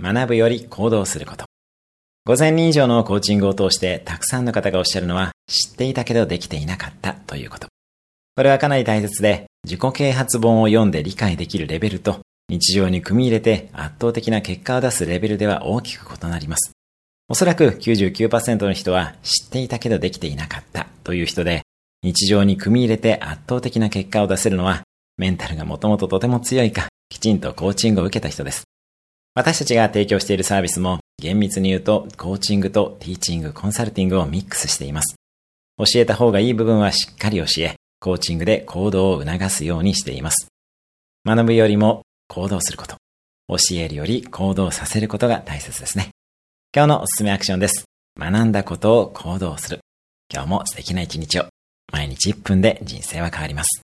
学ぶより行動すること。5000人以上のコーチングを通してたくさんの方がおっしゃるのは知っていたけどできていなかったということ。これはかなり大切で自己啓発本を読んで理解できるレベルと日常に組み入れて圧倒的な結果を出すレベルでは大きく異なります。おそらく99%の人は知っていたけどできていなかったという人で日常に組み入れて圧倒的な結果を出せるのはメンタルがもともととても強いかきちんとコーチングを受けた人です。私たちが提供しているサービスも厳密に言うとコーチングとティーチング、コンサルティングをミックスしています。教えた方がいい部分はしっかり教え、コーチングで行動を促すようにしています。学ぶよりも行動すること。教えるより行動させることが大切ですね。今日のおすすめアクションです。学んだことを行動する。今日も素敵な一日を。毎日1分で人生は変わります。